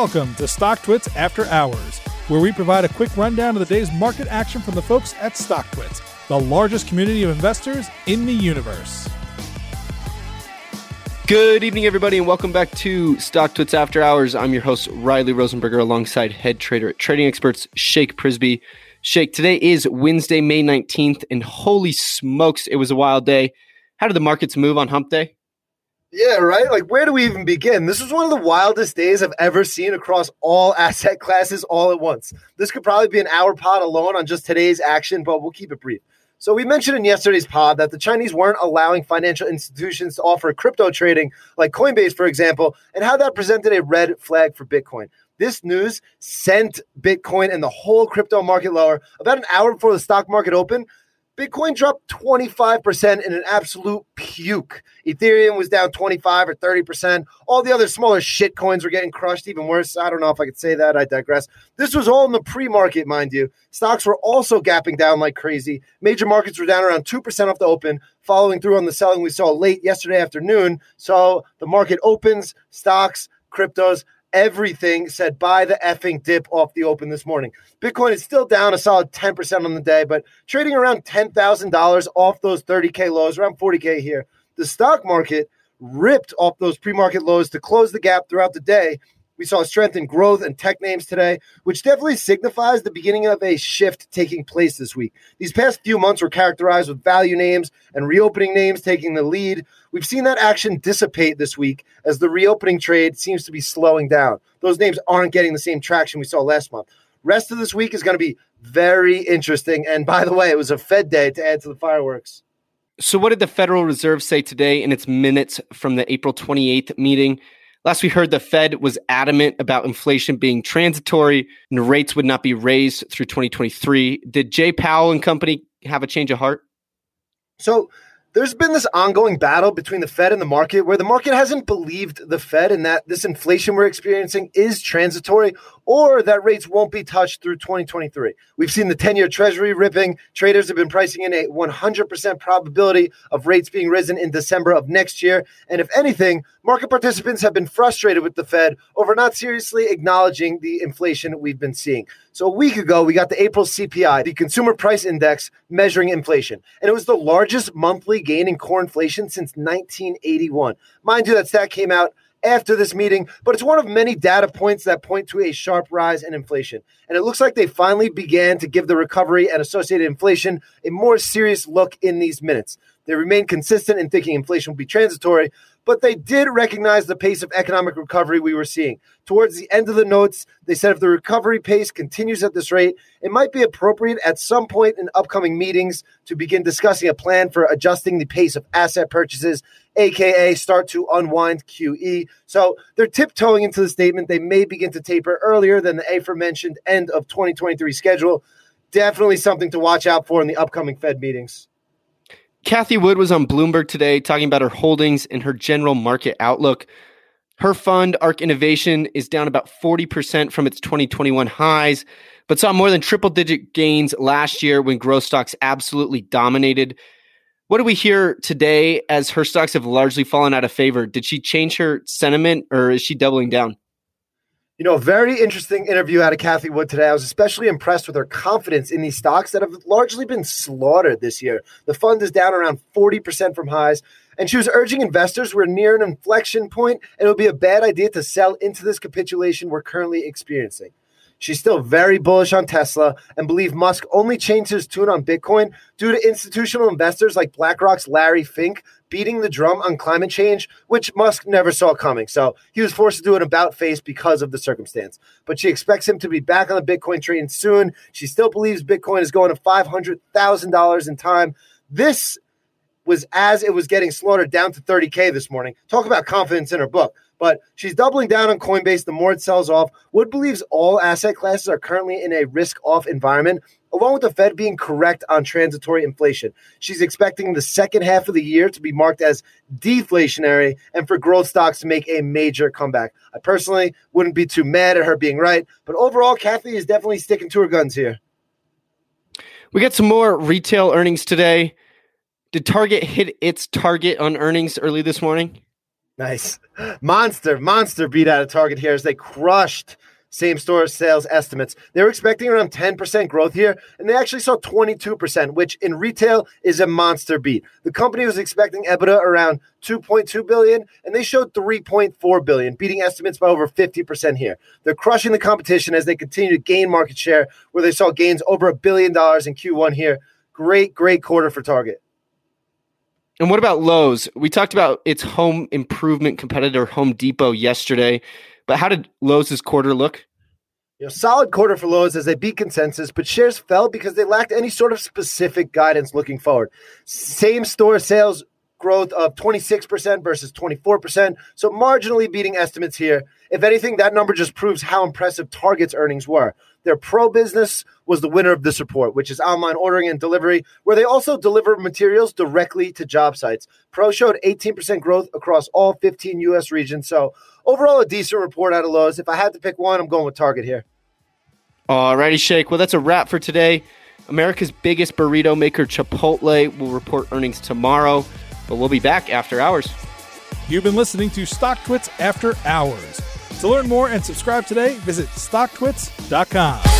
Welcome to StockTwits After Hours, where we provide a quick rundown of the day's market action from the folks at StockTwits, the largest community of investors in the universe. Good evening, everybody, and welcome back to StockTwits After Hours. I'm your host, Riley Rosenberger, alongside head trader at Trading Experts, Shake Prisby. Shake, today is Wednesday, May 19th, and holy smokes, it was a wild day. How did the markets move on hump day? Yeah, right? Like, where do we even begin? This was one of the wildest days I've ever seen across all asset classes all at once. This could probably be an hour pod alone on just today's action, but we'll keep it brief. So, we mentioned in yesterday's pod that the Chinese weren't allowing financial institutions to offer crypto trading, like Coinbase, for example, and how that presented a red flag for Bitcoin. This news sent Bitcoin and the whole crypto market lower. About an hour before the stock market opened, Bitcoin dropped 25% in an absolute puke. Ethereum was down 25 or 30%. All the other smaller shit coins were getting crushed even worse. I don't know if I could say that. I digress. This was all in the pre market, mind you. Stocks were also gapping down like crazy. Major markets were down around 2% off the open, following through on the selling we saw late yesterday afternoon. So the market opens, stocks, cryptos, everything said buy the effing dip off the open this morning. Bitcoin is still down a solid 10% on the day, but trading around $10,000 off those 30K lows, around 40K here. The stock market ripped off those pre market lows to close the gap throughout the day we saw strength in growth and tech names today, which definitely signifies the beginning of a shift taking place this week. These past few months were characterized with value names and reopening names taking the lead. We've seen that action dissipate this week as the reopening trade seems to be slowing down. Those names aren't getting the same traction we saw last month. Rest of this week is going to be very interesting. And by the way, it was a Fed day to add to the fireworks. So, what did the Federal Reserve say today in its minutes from the April 28th meeting? Last we heard, the Fed was adamant about inflation being transitory and rates would not be raised through 2023. Did Jay Powell and company have a change of heart? So there's been this ongoing battle between the Fed and the market where the market hasn't believed the Fed and that this inflation we're experiencing is transitory or that rates won't be touched through 2023. We've seen the 10 year treasury ripping. Traders have been pricing in a 100% probability of rates being risen in December of next year. And if anything, market participants have been frustrated with the Fed over not seriously acknowledging the inflation we've been seeing. So a week ago, we got the April CPI, the Consumer Price Index measuring inflation, and it was the largest monthly gain in core inflation since 1981. Mind you, that stat came out after this meeting, but it's one of many data points that point to a sharp rise in inflation. And it looks like they finally began to give the recovery and associated inflation a more serious look in these minutes. They remain consistent in thinking inflation will be transitory, but they did recognize the pace of economic recovery we were seeing. Towards the end of the notes, they said if the recovery pace continues at this rate, it might be appropriate at some point in upcoming meetings to begin discussing a plan for adjusting the pace of asset purchases, aka start to unwind QE. So they're tiptoeing into the statement they may begin to taper earlier than the aforementioned end of 2023 schedule. Definitely something to watch out for in the upcoming Fed meetings. Cathie Wood was on Bloomberg today talking about her holdings and her general market outlook. Her fund, ARK Innovation, is down about 40% from its 2021 highs, but saw more than triple digit gains last year when growth stocks absolutely dominated. What do we hear today as her stocks have largely fallen out of favor? Did she change her sentiment or is she doubling down? You know, a very interesting interview out of Cathie Wood today. I was especially impressed with her confidence in these stocks that have largely been slaughtered this year. The fund is down around 40% from highs. And she was urging investors we're near an inflection point and it would be a bad idea to sell into this capitulation we're currently experiencing. She's still very bullish on Tesla and believe Musk only changed his tune on Bitcoin due to institutional investors like BlackRock's Larry Fink beating the drum on climate change, which Musk never saw coming. So he was forced to do an about face because of the circumstance. But she expects him to be back on the Bitcoin train soon. She still believes Bitcoin is going to $500,000 in time. This was as it was getting slaughtered down to 30K this morning. Talk about confidence in her book. But she's doubling down on Coinbase the more it sells off. Wood believes all asset classes are currently in a risk off environment, along with the Fed being correct on transitory inflation. She's expecting the second half of the year to be marked as deflationary and for growth stocks to make a major comeback. I personally wouldn't be too mad at her being right, but overall, Cathie is definitely sticking to her guns here. We got some more retail earnings today. Did Target hit its target on earnings early this morning? Nice. Monster, monster beat out of Target here as they crushed same store sales estimates. They were expecting around 10% growth here, and they actually saw 22%, which in retail is a monster beat. The company was expecting EBITDA around 2.2 billion, and they showed 3.4 billion, beating estimates by over 50% here. They're crushing the competition as they continue to gain market share, where they saw gains over a billion dollars in Q1 here. Great, great quarter for Target. And what about Lowe's? We talked about its home improvement competitor, Home Depot, yesterday. But how did Lowe's quarter look? You know, solid quarter for Lowe's as they beat consensus, but shares fell because they lacked any sort of specific guidance looking forward. Same store sales growth of 26% versus 24%, so marginally beating estimates here. If anything, that number just proves how impressive Target's earnings were. Their pro business was the winner of this report, which is online ordering and delivery, where they also deliver materials directly to job sites. Pro showed 18% growth across all 15 U.S. regions. So, overall, a decent report out of Lowe's. If I had to pick one, I'm going with Target here. Alrighty, Shake. Well, that's a wrap for today. America's biggest burrito maker, Chipotle, will report earnings tomorrow, but we'll be back after hours. You've been listening to StockTwits After Hours. To learn more and subscribe today, visit StockTwits.com.